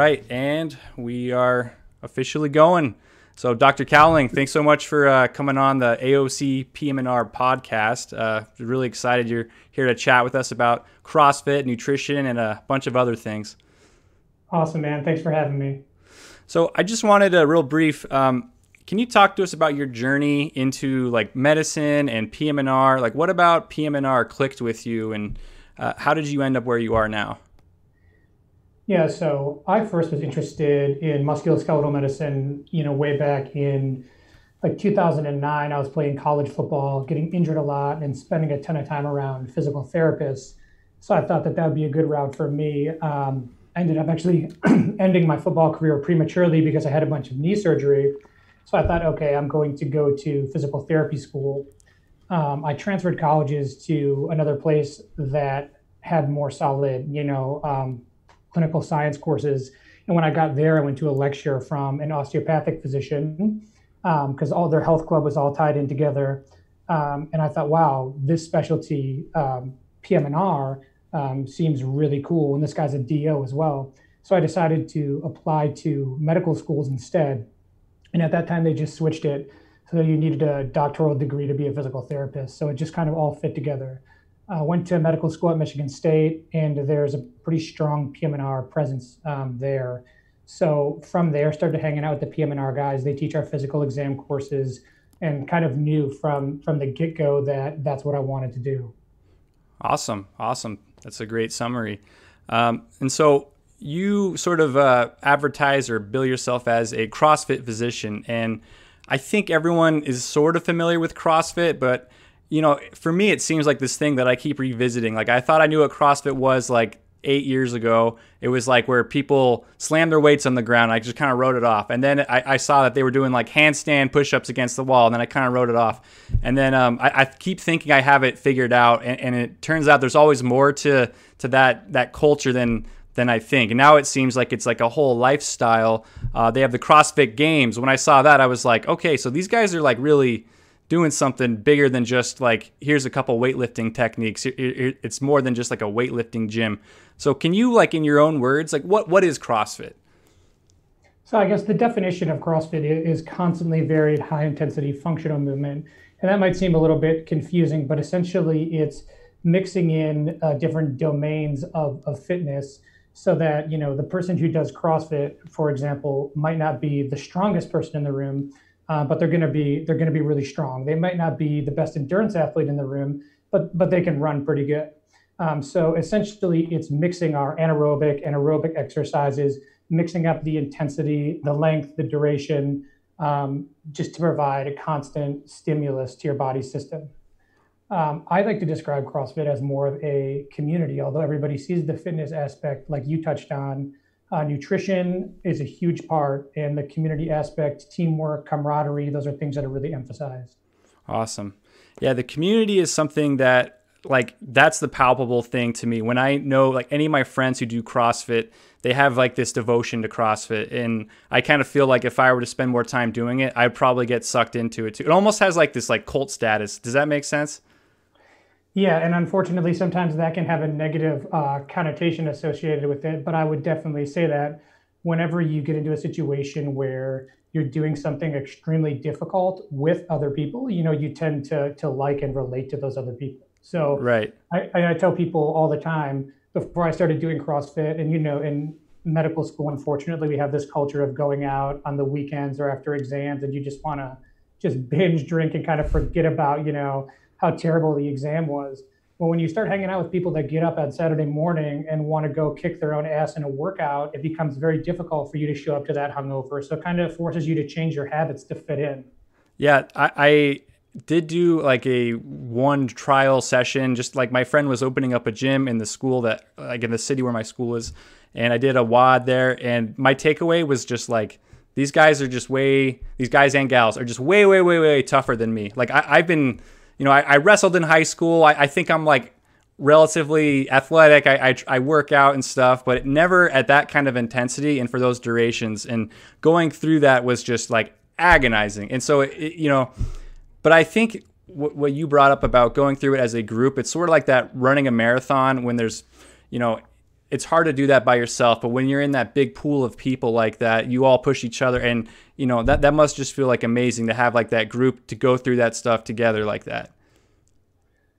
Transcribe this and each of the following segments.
right, and we are officially going. So, Dr. Cowling, thanks so much for uh, coming on the AOC PM&R podcast. Uh, really excited you're here to chat with us about CrossFit, nutrition, and a bunch of other things. Awesome, man. Thanks for having me. So, I just wanted a real brief. Um, can you talk to us about your journey into like medicine and PM&R? Like, what about PM&R clicked with you, and uh, how did you end up where you are now? Yeah, so I first was interested in musculoskeletal medicine, you know, way back in like 2009. I was playing college football, getting injured a lot, and spending a ton of time around physical therapists. So I thought that that would be a good route for me. Um, I ended up actually ending my football career prematurely because I had a bunch of knee surgery. So I thought, okay, I'm going to go to physical therapy school. Um, I transferred colleges to another place that had more solid, you know, um, clinical science courses. And when I got there, I went to a lecture from an osteopathic physician because um, all their health club was all tied in together. Um, and I thought, wow, this specialty um, PM&R um, seems really cool. And this guy's a DO as well. So I decided to apply to medical schools instead. And at that time, they just switched it so you needed a doctoral degree to be a physical therapist. So it just kind of all fit together uh, went to medical school at Michigan State, and there's a pretty strong PM&R presence um, there. So from there, started hanging out with the PM&R guys. They teach our physical exam courses, and kind of knew from from the get go that that's what I wanted to do. Awesome, awesome. That's a great summary. Um, and so you sort of uh, advertise or bill yourself as a CrossFit physician, and I think everyone is sort of familiar with CrossFit, but you know, for me, it seems like this thing that I keep revisiting. Like, I thought I knew what CrossFit was like eight years ago. It was like where people slam their weights on the ground. I just kind of wrote it off. And then I, I, saw that they were doing like handstand push ups against the wall. And then I kind of wrote it off. And then um, I, I, keep thinking I have it figured out. And, and, it turns out there's always more to, to that, that culture than, than I think. And now it seems like it's like a whole lifestyle. Uh, they have the CrossFit Games. When I saw that, I was like, okay, so these guys are like really doing something bigger than just like here's a couple weightlifting techniques. It's more than just like a weightlifting gym. So can you like in your own words like what what is crossfit? So i guess the definition of crossfit is constantly varied high intensity functional movement. And that might seem a little bit confusing but essentially it's mixing in uh, different domains of, of fitness so that you know the person who does crossfit for example might not be the strongest person in the room uh, but they're going to be they're going to be really strong. They might not be the best endurance athlete in the room, but but they can run pretty good. Um, so essentially, it's mixing our anaerobic and aerobic exercises, mixing up the intensity, the length, the duration, um, just to provide a constant stimulus to your body system. Um, I like to describe CrossFit as more of a community, although everybody sees the fitness aspect, like you touched on, uh, nutrition is a huge part, and the community aspect, teamwork, camaraderie, those are things that are really emphasized. Awesome. Yeah, the community is something that, like, that's the palpable thing to me. When I know, like, any of my friends who do CrossFit, they have like this devotion to CrossFit. And I kind of feel like if I were to spend more time doing it, I'd probably get sucked into it too. It almost has like this like cult status. Does that make sense? Yeah, and unfortunately, sometimes that can have a negative uh, connotation associated with it. But I would definitely say that whenever you get into a situation where you're doing something extremely difficult with other people, you know, you tend to to like and relate to those other people. So right, I, I tell people all the time before I started doing CrossFit, and you know, in medical school, unfortunately, we have this culture of going out on the weekends or after exams, and you just want to just binge drink and kind of forget about you know how terrible the exam was. But when you start hanging out with people that get up on Saturday morning and want to go kick their own ass in a workout, it becomes very difficult for you to show up to that hungover. So it kind of forces you to change your habits to fit in. Yeah, I, I did do like a one trial session. Just like my friend was opening up a gym in the school that, like in the city where my school is, and I did a WOD there. And my takeaway was just like, these guys are just way, these guys and gals are just way, way, way, way tougher than me. Like I, I've been you know, I, I wrestled in high school. I, I, think I'm like relatively athletic. I, I, work out and stuff, but it never at that kind of intensity and for those durations. And going through that was just like agonizing. And so, it, you know, but I think what you brought up about going through it as a group, it's sort of like that running a marathon when there's, you know, it's hard to do that by yourself. But when you're in that big pool of people like that, you all push each other, and you know that that must just feel like amazing to have like that group to go through that stuff together like that.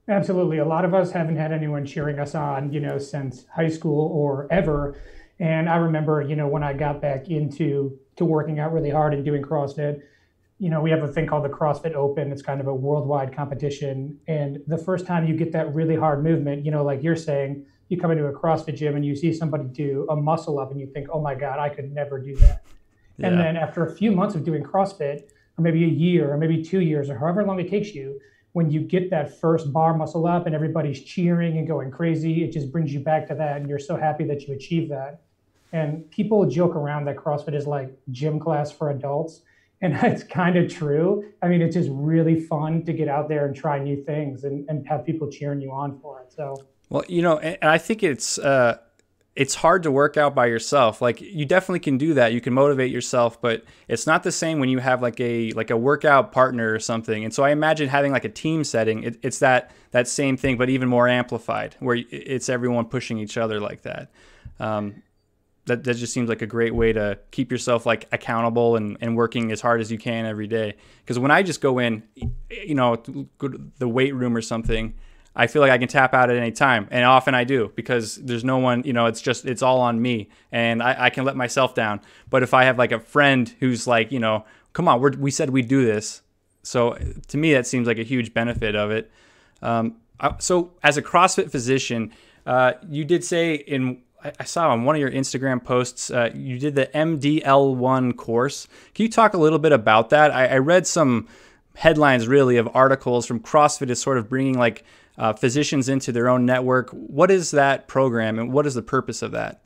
Absolutely, a lot of us haven't had anyone cheering us on, you know, since high school or ever. And I remember, you know, when I got back into to working out really hard and doing CrossFit, you know, we have a thing called the CrossFit Open. It's kind of a worldwide competition. And the first time you get that really hard movement, you know, like you're saying, you come into a CrossFit gym and you see somebody do a muscle up and you think, oh my God, I could never do that. Yeah. And then after a few months of doing CrossFit, or maybe a year, or maybe two years, or however long it takes you, when you get that first bar muscle up and everybody's cheering and going crazy, it just brings you back to that. And you're so happy that you achieved that. And people joke around that CrossFit is like gym class for adults. And it's kind of true. I mean, it's just really fun to get out there and try new things and, and have people cheering you on for it. So, well, you know, and I think it's, uh, it's hard to work out by yourself. Like you definitely can do that. You can motivate yourself, but it's not the same when you have like a like a workout partner or something. And so I imagine having like a team setting. It, it's that that same thing, but even more amplified, where it's everyone pushing each other like that. Um, that, that just seems like a great way to keep yourself like accountable and, and working as hard as you can every day. Because when I just go in, you know, the weight room or something, I feel like I can tap out at any time. And often I do because there's no one, you know, it's just, it's all on me and I, I can let myself down. But if I have like a friend who's like, you know, come on, we we said we'd do this. So to me, that seems like a huge benefit of it. Um, so as a CrossFit physician, uh, you did say in I saw on one of your Instagram posts uh, you did the MDL1 course. Can you talk a little bit about that? I, I, read some headlines really of articles from CrossFit is sort of bringing like uh, physicians into their own network. What is that program and what is the purpose of that?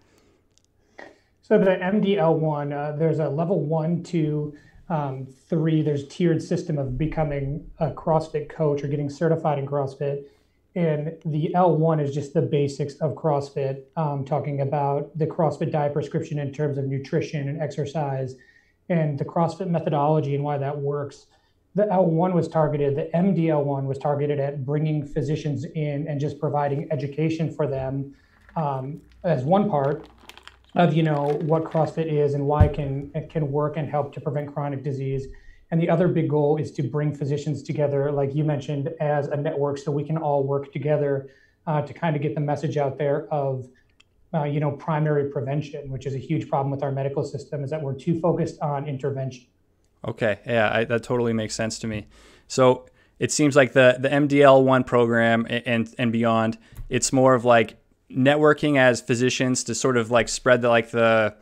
So the MDL1, uh, there's a level one, two, um, three. There's tiered system of becoming a CrossFit coach or getting certified in CrossFit. And the L1 is just the basics of CrossFit, um, talking about the CrossFit diet prescription in terms of nutrition and exercise and the CrossFit methodology and why that works. The L1 was targeted, the MDL1 was targeted at bringing physicians in and just providing education for them um, as one part of you know what CrossFit is and why it can it can work and help to prevent chronic disease. And the other big goal is to bring physicians together, like you mentioned, as a network so we can all work together uh, to kind of get the message out there of, uh, you know, primary prevention, which is a huge problem with our medical system, is that we're too focused on intervention. Okay, yeah, I, that totally makes sense to me. So it seems like the the MDL one program and and beyond, it's more of like networking as physicians to sort of like spread the like the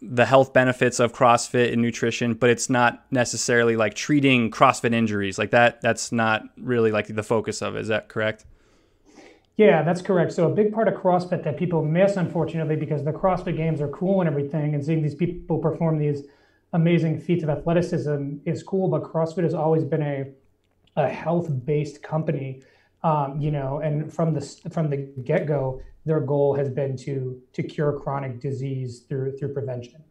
the health benefits of CrossFit and nutrition, but it's not necessarily like treating CrossFit injuries. Like that, that's not really like the focus of it. Is that correct? Yeah, that's correct. So a big part of CrossFit that people miss, unfortunately, because the CrossFit games are cool and everything, and seeing these people perform these amazing feats of athleticism is cool. But CrossFit has always been a a health-based company, um, you know, and from the from the get-go, their goal has been to to cure chronic disease through through prevention.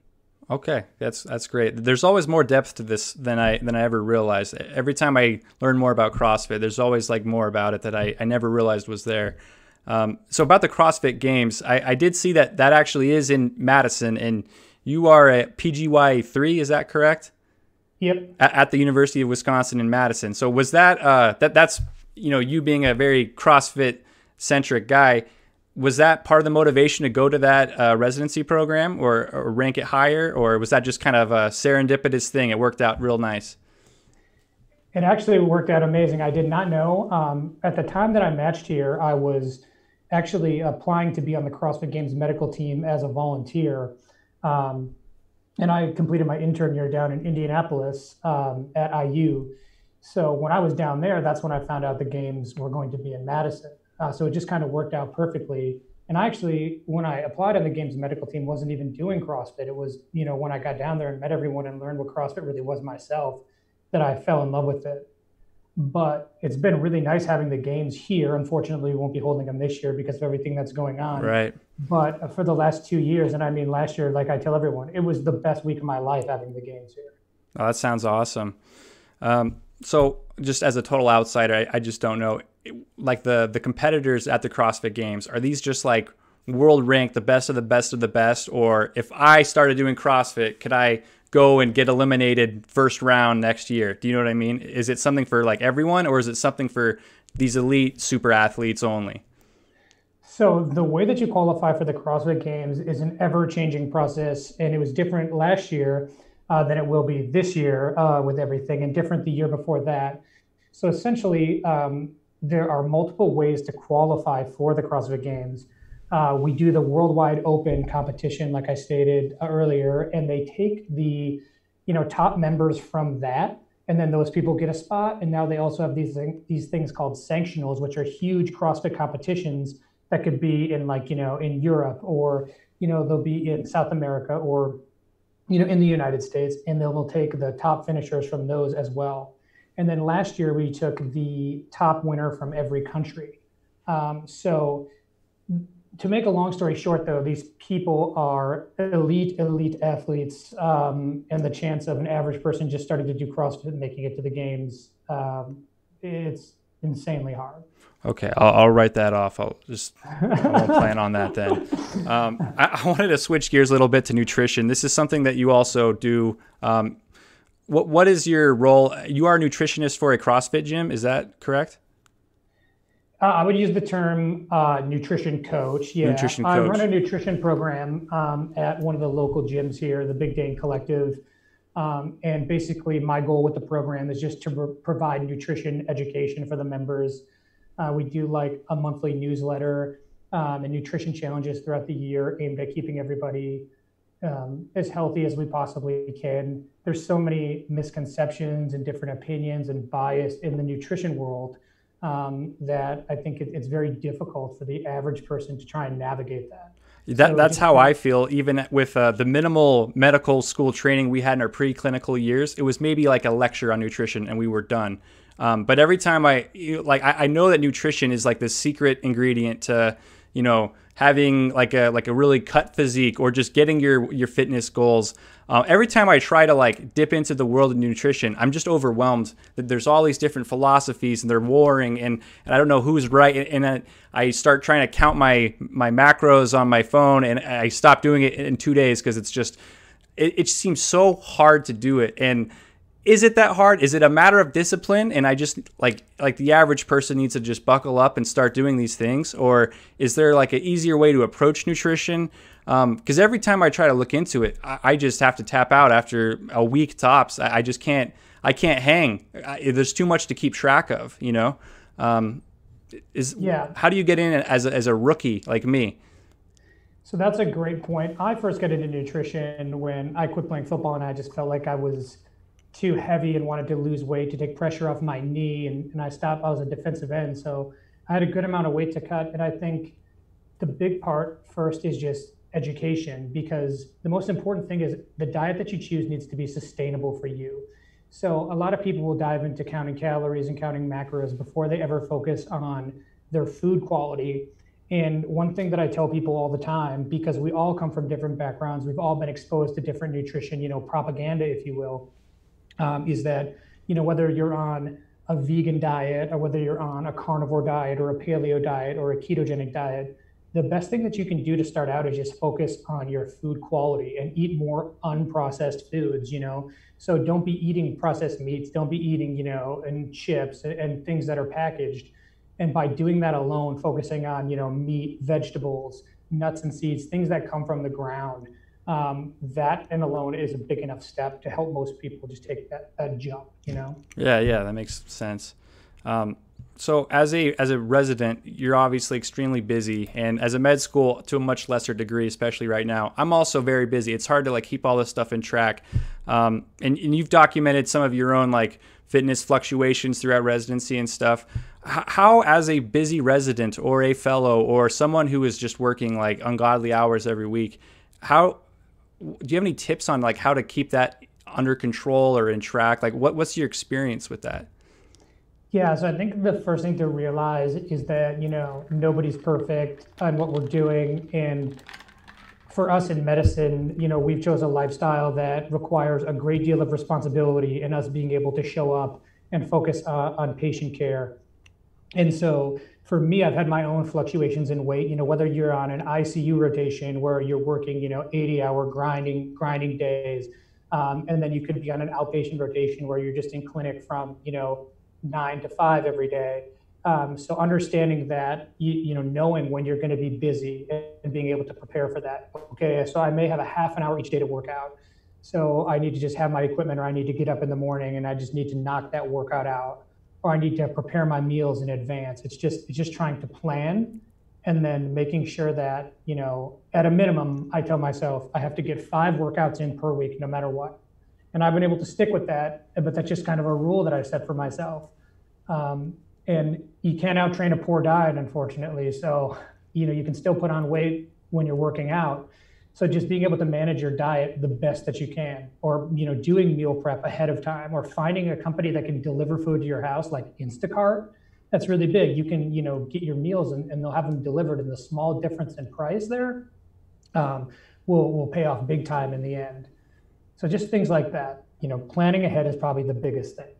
Okay, that's that's great. There's always more depth to this than I than I ever realized. Every time I learn more about CrossFit, there's always like more about it that I, I never realized was there. Um, so about the CrossFit Games, I, I did see that that actually is in Madison, and you are at PGY three. Is that correct? Yep. At, at, the University of Wisconsin in Madison. So was that uh, that that's you know you being a very CrossFit centric guy was that part of the motivation to go to that uh, residency program or, or, rank it higher, or was that just kind of a serendipitous thing? It worked out real nice. It actually worked out amazing. I did not know. Um, at the time that I matched here, I was actually applying to be on the CrossFit Games medical team as a volunteer. Um, and I completed my intern year down in Indianapolis um, at IU. So when I was down there, that's when I found out the games were going to be in Madison. Uh, so it just kind of worked out perfectly. And I actually, when I applied on the games medical team, wasn't even doing CrossFit. It was, you know, when I got down there and met everyone and learned what CrossFit really was myself, that I fell in love with it. But it's been really nice having the games here. Unfortunately, we won't be holding them this year because of everything that's going on. Right. But for the last two years, and I mean last year, like I tell everyone, it was the best week of my life having the games here. Oh, that sounds awesome. Um, so, just as a total outsider, I, I just don't know like the the competitors at the CrossFit Games are these just like world ranked the best of the best of the best? Or if I started doing CrossFit, could I go and get eliminated first round next year? Do you know what I mean? Is it something for like everyone or is it something for these elite super athletes only? So the way that you qualify for the CrossFit Games is an ever-changing process, and it was different last year uh, than it will be this year uh, with everything, and different the year before that. So essentially, um, there are multiple ways to qualify for the CrossFit Games. Uh, we do the Worldwide Open competition, like I stated earlier, and they take the you know top members from that, and then those people get a spot. And now they also have these these things called sanctionals, which are huge CrossFit competitions that could be in like you know in Europe or you know they'll be in South America or you know in the United States, and they'll take the top finishers from those as well. And then last year we took the top winner from every country. Um, so to make a long story short, though, these people are elite, elite athletes, um, and the chance of an average person just starting to do CrossFit and making it to the games, um, it's insanely hard. Okay, I'll, I'll, write that off. I'll just I'll plan on that then. Um, I, I, wanted to switch gears a little bit to nutrition. This is something that you also do. Um, what what is your role? You are a nutritionist for a CrossFit gym. Is that correct? Uh, I would use the term uh, nutrition coach. Yeah, nutrition coach. I run a nutrition program um, at one of the local gyms here, the Big Dane Collective. Um, and basically, my goal with the program is just to pro- provide nutrition education for the members. Uh, we do like a monthly newsletter um, and nutrition challenges throughout the year aimed at keeping everybody um, as healthy as we possibly can. There's so many misconceptions and different opinions and bias in the nutrition world um, that I think it, it's very difficult for the average person to try and navigate that. That, so that's how I feel. Even with uh, the minimal medical school training we had in our preclinical years, it was maybe like a lecture on nutrition, and we were done. Um, but every time I like, I, I know that nutrition is like the secret ingredient to, you know, having like a like a really cut physique or just getting your your fitness goals. Uh, every time I try to like dip into the world of nutrition, I'm just overwhelmed that there's all these different philosophies and they're warring and, and I don't know who's right. And, and I start trying to count my my macros on my phone and I stop doing it in two days because it's just it, it seems so hard to do it and is it that hard? Is it a matter of discipline? And I just like like the average person needs to just buckle up and start doing these things, or is there like an easier way to approach nutrition? Because um, every time I try to look into it, I, I, just have to tap out after a week tops. I, I just can't. I can't hang. I, there's too much to keep track of. You know. Um, is yeah. How do you get in as a, as a rookie like me? So that's a great point. I first got into nutrition when I quit playing football, and I just felt like I was too heavy and wanted to lose weight to take pressure off my knee. And, and I stopped, I was a defensive end. So I had a good amount of weight to cut. And I think the big part first is just education because the most important thing is the diet that you choose needs to be sustainable for you. So a lot of people will dive into counting calories and counting macros before they ever focus on their food quality. And one thing that I tell people all the time, because we all come from different backgrounds, we've all been exposed to different nutrition, you know, propaganda, if you will um, is that you know whether you're on a vegan diet or whether you're on a carnivore diet or a paleo diet or a ketogenic diet, the best thing that you can do to start out is just focus on your food quality and eat more unprocessed foods, you know. So don't be eating processed meats, don't be eating, you know, and chips and, and things that are packaged. And by doing that alone, focusing on, you know, meat, vegetables, nuts and seeds, things that come from the ground, um, that and alone is a big enough step to help most people just take that, that jump you know? Yeah yeah that makes sense. Um, so as a as a resident you're obviously extremely busy and as a med school to a much lesser degree especially right now i'm also very busy. It's hard to like keep all this stuff in track. Um, and, and you've documented some of your own like fitness fluctuations throughout residency and stuff. How as a busy resident or a fellow or someone who is just working like ungodly hours every week how do you have any tips on like how to keep that under control or in track? Like what, what's your experience with that? Yeah, so I think the first thing to realize is that, you know, nobody's perfect on what we're doing. And for us in medicine, you know, we've chosen a lifestyle that requires a great deal of responsibility in us being able to show up and focus uh, on patient care. And so for me, I've had my own fluctuations in weight. You know, whether you're on an ICU rotation where you're working, you know, 80 hour grinding, grinding days, um, and then you could be on an outpatient rotation where you're just in clinic from, you know, nine to five every day. Um, so understanding that, you, you know, knowing when you're going to be busy and being able to prepare for that. Okay, so I may have a half an hour each day to work out. So I need to just have my equipment or I need to get up in the morning and I just need to knock that workout out or I need to prepare my meals in advance. It's just it's just trying to plan and then making sure that, you know, at a minimum, I tell myself I have to get five workouts in per week no matter what. And I've been able to stick with that, but that's just kind of a rule that I set for myself. Um, and you can't out train a poor diet, unfortunately. So, you know, you can still put on weight when you're working out. So just being able to manage your diet the best that you can, or you know, doing meal prep ahead of time, or finding a company that can deliver food to your house, like Instacart, that's really big. You can, you know, get your meals and, and they'll have them delivered, and the small difference in price there um, will will pay off big time in the end. So just things like that. You know, planning ahead is probably the biggest thing.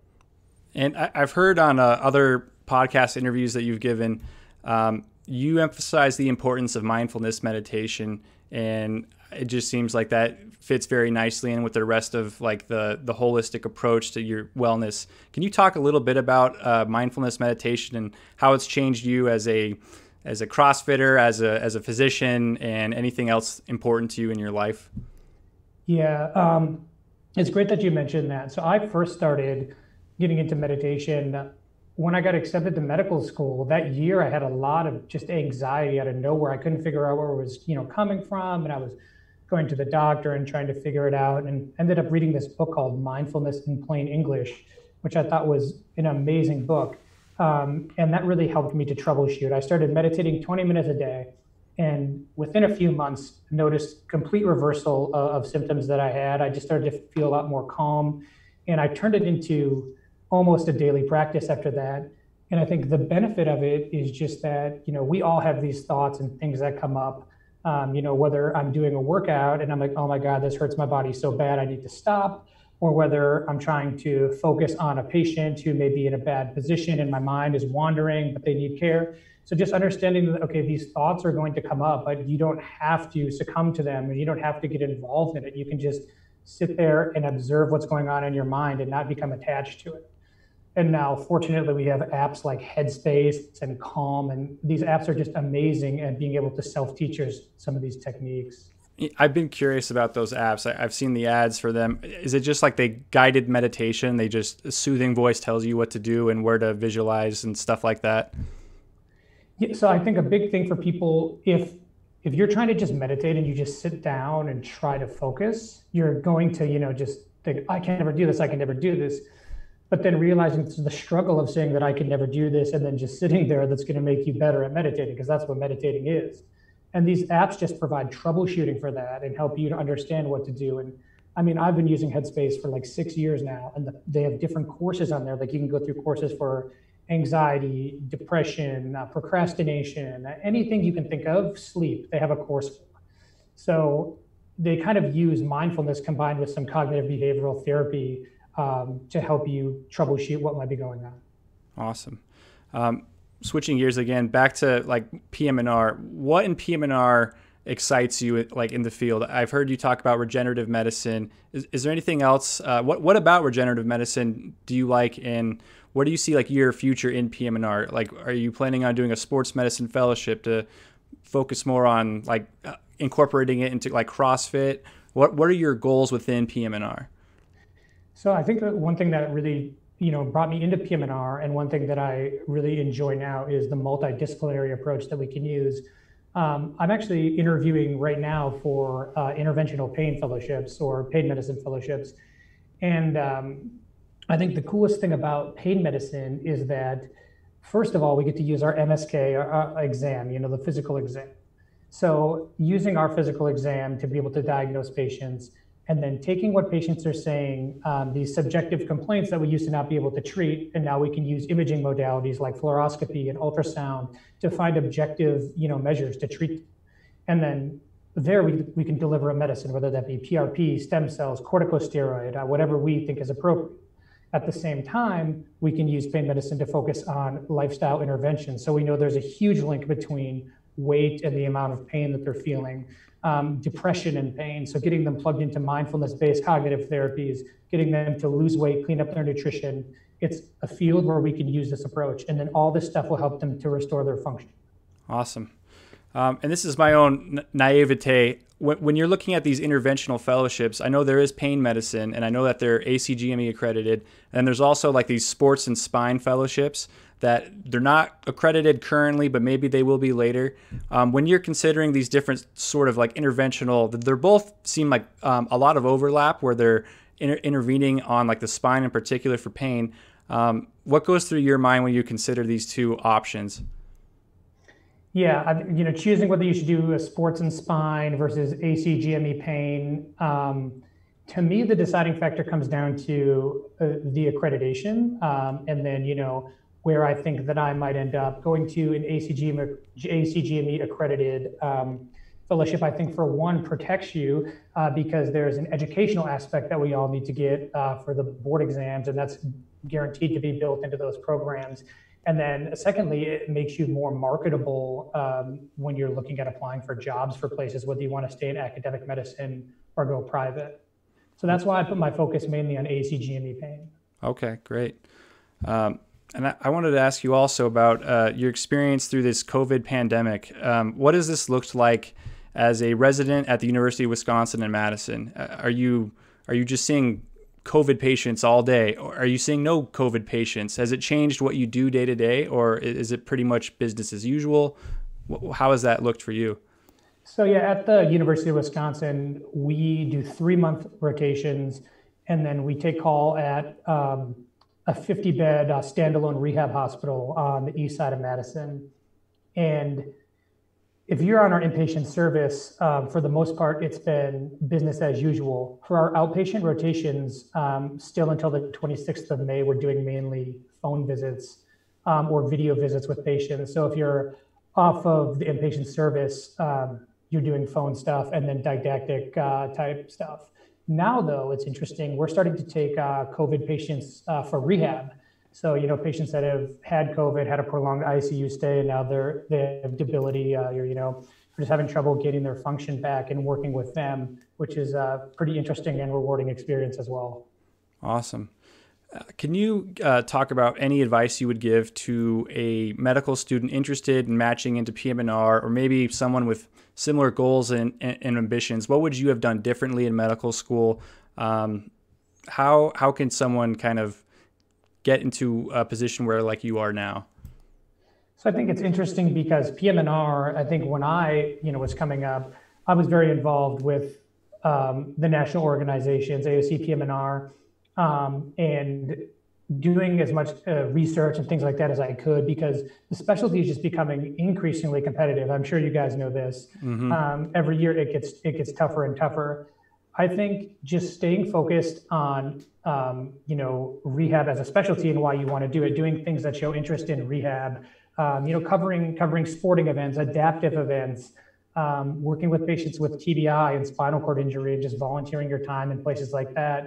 And I, have heard on uh, other podcast interviews that you've given, um, you emphasize the importance of mindfulness meditation, and it just seems like that fits very nicely in with the rest of like the the holistic approach to your wellness. Can you talk a little bit about uh, mindfulness meditation and how it's changed you as a as a CrossFitter, as a as a physician, and anything else important to you in your life? Yeah, um, it's great that you mentioned that. So I first started getting into meditation when I got accepted to medical school that year, I had a lot of just anxiety out of nowhere. I couldn't figure out where it was, you know, coming from, and I was going to the doctor and trying to figure it out, and ended up reading this book called Mindfulness in Plain English, which I thought was an amazing book, um, and that really helped me to troubleshoot. I started meditating 20 minutes a day, and within a few months, noticed complete reversal of, of symptoms that I had. I just started to feel a lot more calm, and I turned it into almost a daily practice after that. And I think the benefit of it is just that, you know, we all have these thoughts and things that come up. Um, you know, whether I'm doing a workout and I'm like, oh my God, this hurts my body so bad, I need to stop, or whether I'm trying to focus on a patient who may be in a bad position and my mind is wandering, but they need care. So just understanding that, okay, these thoughts are going to come up, but you don't have to succumb to them and you don't have to get involved in it. You can just sit there and observe what's going on in your mind and not become attached to it. And now, fortunately, we have apps like Headspace and Calm, and these apps are just amazing at being able to self teach some of these techniques. I've been curious about those apps. I've seen the ads for them. Is it just like they guided meditation? They just a soothing voice tells you what to do and where to visualize and stuff like that. Yeah, so I think a big thing for people, if if you're trying to just meditate and you just sit down and try to focus, you're going to, you know, just think, I can never do this. I can never do this but then realizing the struggle of saying that I can never do this and then just sitting there that's going to make you better at meditating because that's what meditating is. And these apps just provide troubleshooting for that and help you to understand what to do. And I mean, I've been using Headspace for like six years now, and the, they have different courses on there. Like you can go through courses for anxiety, depression, uh, procrastination, anything you can think of, sleep. They have a course for. So they kind of use mindfulness combined with some cognitive behavioral therapy um, to help you troubleshoot what might be going on. Awesome. Um, switching gears again, back to like PM&R. What in PM&R excites you like in the field? I've heard you talk about regenerative medicine. Is, is there anything else? Uh, what what about regenerative medicine do you like, and what do you see like your future in PM&R? Like, are you planning on doing a sports medicine fellowship to focus more on like uh, incorporating it into like CrossFit? What what are your goals within PM&R? So I think one thing that really you know brought me into PM&R, and one thing that I really enjoy now is the multidisciplinary approach that we can use. Um, I'm actually interviewing right now for uh, interventional pain fellowships or pain medicine fellowships, and um, I think the coolest thing about pain medicine is that first of all we get to use our MSK our, our exam, you know, the physical exam. So using our physical exam to be able to diagnose patients and then taking what patients are saying, um, these subjective complaints that we used to not be able to treat, and now we can use imaging modalities like fluoroscopy and ultrasound to find objective, you know, measures to treat. And then there we, we can deliver a medicine, whether that be PRP, stem cells, corticosteroid, uh, whatever we think is appropriate. At the same time, we can use pain medicine to focus on lifestyle intervention. So we know there's a huge link between weight and the amount of pain that they're feeling, um, depression and pain. So getting them plugged into mindfulness-based cognitive therapies, getting them to lose weight, clean up their nutrition. It's a field where we can use this approach, and then all this stuff will help them to restore their function. Awesome. Um, and this is my own naivete. When, when, you're looking at these interventional fellowships, I know there is pain medicine, and I know that they're ACGME accredited. And there's also like these sports and spine fellowships that they're not accredited currently, but maybe they will be later. Um, when you're considering these different sort of like interventional, they're both seem like um, a lot of overlap where they're inter- intervening on like the spine in particular for pain. Um, what goes through your mind when you consider these two options? Yeah, you know, choosing whether you should do a sports and spine versus ACGME pain. Um, to me, the deciding factor comes down to uh, the accreditation, um, and then you know where I think that I might end up going to an ACGME, ACGME accredited um, fellowship. I think for one protects you uh, because there's an educational aspect that we all need to get uh, for the board exams, and that's guaranteed to be built into those programs. And then secondly, it makes you more marketable um, when you're looking at applying for jobs for places, whether you want to stay in academic medicine or go private. So that's why I put my focus mainly on ACGME pain. Okay, great. Um, and I, I, wanted to ask you also about uh, your experience through this COVID pandemic. Um, what has this looked like as a resident at the University of Wisconsin in Madison? Uh, are you are you just seeing COVID patients all day? Are you seeing no COVID patients? Has it changed what you do day to day, or is it pretty much business as usual? How has that looked for you? So, yeah, at the University of Wisconsin, we do three month rotations, and then we take call at um, a 50 bed uh, standalone rehab hospital on the east side of Madison. And if you're on our inpatient service, um, for the most part, it's been business as usual. For our outpatient rotations, um, still until the 26th of May, we're doing mainly phone visits um, or video visits with patients. So if you're off of the inpatient service, um, you're doing phone stuff and then didactic uh, type stuff. Now, though, it's interesting. We're starting to take uh, COVID patients uh, for rehab. So, you know, patients that have had COVID, had a prolonged ICU stay, and now they're, they have debility, uh, or, you know, just having trouble getting their function back and working with them, which is a pretty interesting and rewarding experience as well. Awesome. Uh, can you uh, talk about any advice you would give to a medical student interested in matching into PM&R or maybe someone with similar goals and, and, ambitions? What would you have done differently in medical school? Um, how, how can someone kind of get into a position where like you are now? So I think it's interesting because PM&R, I think when I, you know, was coming up, I was very involved with um, the national organizations, AOC, PM&R, um, and doing as much uh, research and things like that as I could because the specialty is just becoming increasingly competitive. I'm sure you guys know this. Mm-hmm. Um, every year it gets it gets tougher and tougher. I think just staying focused on um, you know rehab as a specialty and why you want to do it, doing things that show interest in rehab, um, you know covering covering sporting events, adaptive events, um, working with patients with TBI and spinal cord injury, and just volunteering your time in places like that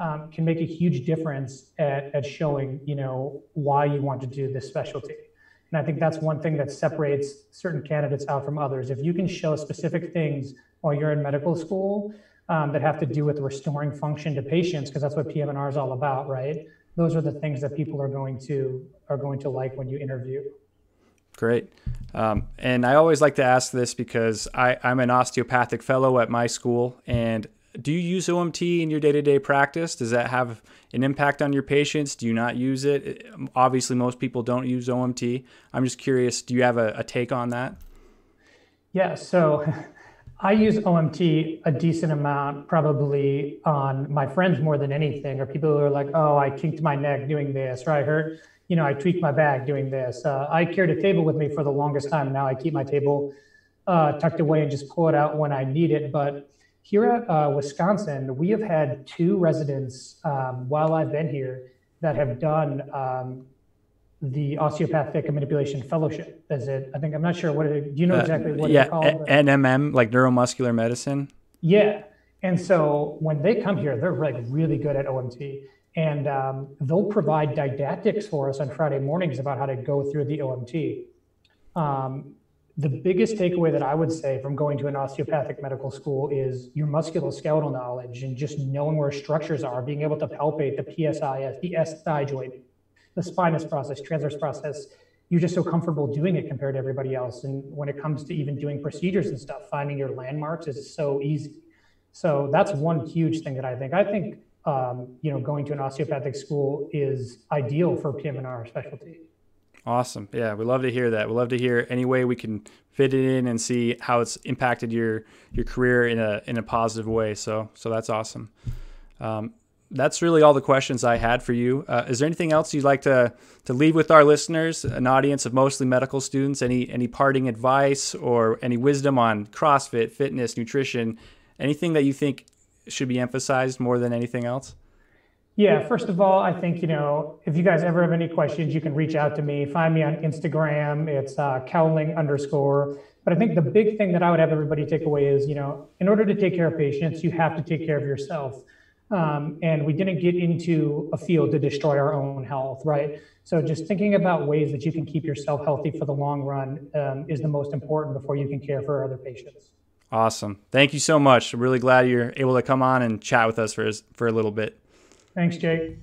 um, can make a huge difference at, at showing you know why you want to do this specialty. And I think that's one thing that separates certain candidates out from others. If you can show specific things while you're in medical school um, that have to do with restoring function to patients, because that's what PM&R is all about, right? Those are the things that people are going to are going to like when you interview. Great. Um, and I always like to ask this because I, I'm an osteopathic fellow at my school, and do you use OMT in your day-to-day practice? Does that have an impact on your patients? Do you not use it? Obviously, most people don't use OMT. I'm just curious. Do you have a, a take on that? Yeah. So I use OMT a decent amount, probably on my friends more than anything, or people who are like, "Oh, I kinked my neck doing this," or "I hurt, you know, I tweaked my back doing this." Uh, I carried a table with me for the longest time. Now I keep my table uh, tucked away and just pull it out when I need it. But here at uh, Wisconsin, we have had two residents um, while I've been here that have done um, the osteopathic manipulation fellowship. Is it? I think I'm not sure what it. Do you know uh, exactly what yeah, it's called? NMM, like neuromuscular medicine. Yeah, and so when they come here, they're like really good at OMT. and um, they'll provide didactics for us on Friday mornings about how to go through the OMT. Um, the biggest takeaway that I would say from going to an osteopathic medical school is your musculoskeletal knowledge and just knowing where structures are, being able to palpate the PSIS, the SI joint, the spinous process, transverse process. You're just so comfortable doing it compared to everybody else. And when it comes to even doing procedures and stuff, finding your landmarks is so easy. So that's one huge thing that I think. I think um, you know going to an osteopathic school is ideal for PM&R specialty. Awesome. Yeah, we love to hear that. We love to hear any way we can fit it in and see how it's impacted your your career in a in a positive way. So so that's awesome. Um, that's really all the questions I had for you. Uh, is there anything else you'd like to to leave with our listeners, an audience of mostly medical students? Any any parting advice or any wisdom on CrossFit, fitness, nutrition? Anything that you think should be emphasized more than anything else? Yeah, first of all, I think, you know, if you guys ever have any questions, you can reach out to me. Find me on Instagram. It's uh, Cowling underscore. But I think the big thing that I would have everybody take away is, you know, in order to take care of patients, you have to take care of yourself. Um, and we didn't get into a field to destroy our own health, right? So just thinking about ways that you can keep yourself healthy for the long run um, is the most important before you can care for other patients. Awesome. Thank you so much. I'm really glad you're able to come on and chat with us for, for a little bit. Thanks, Jake.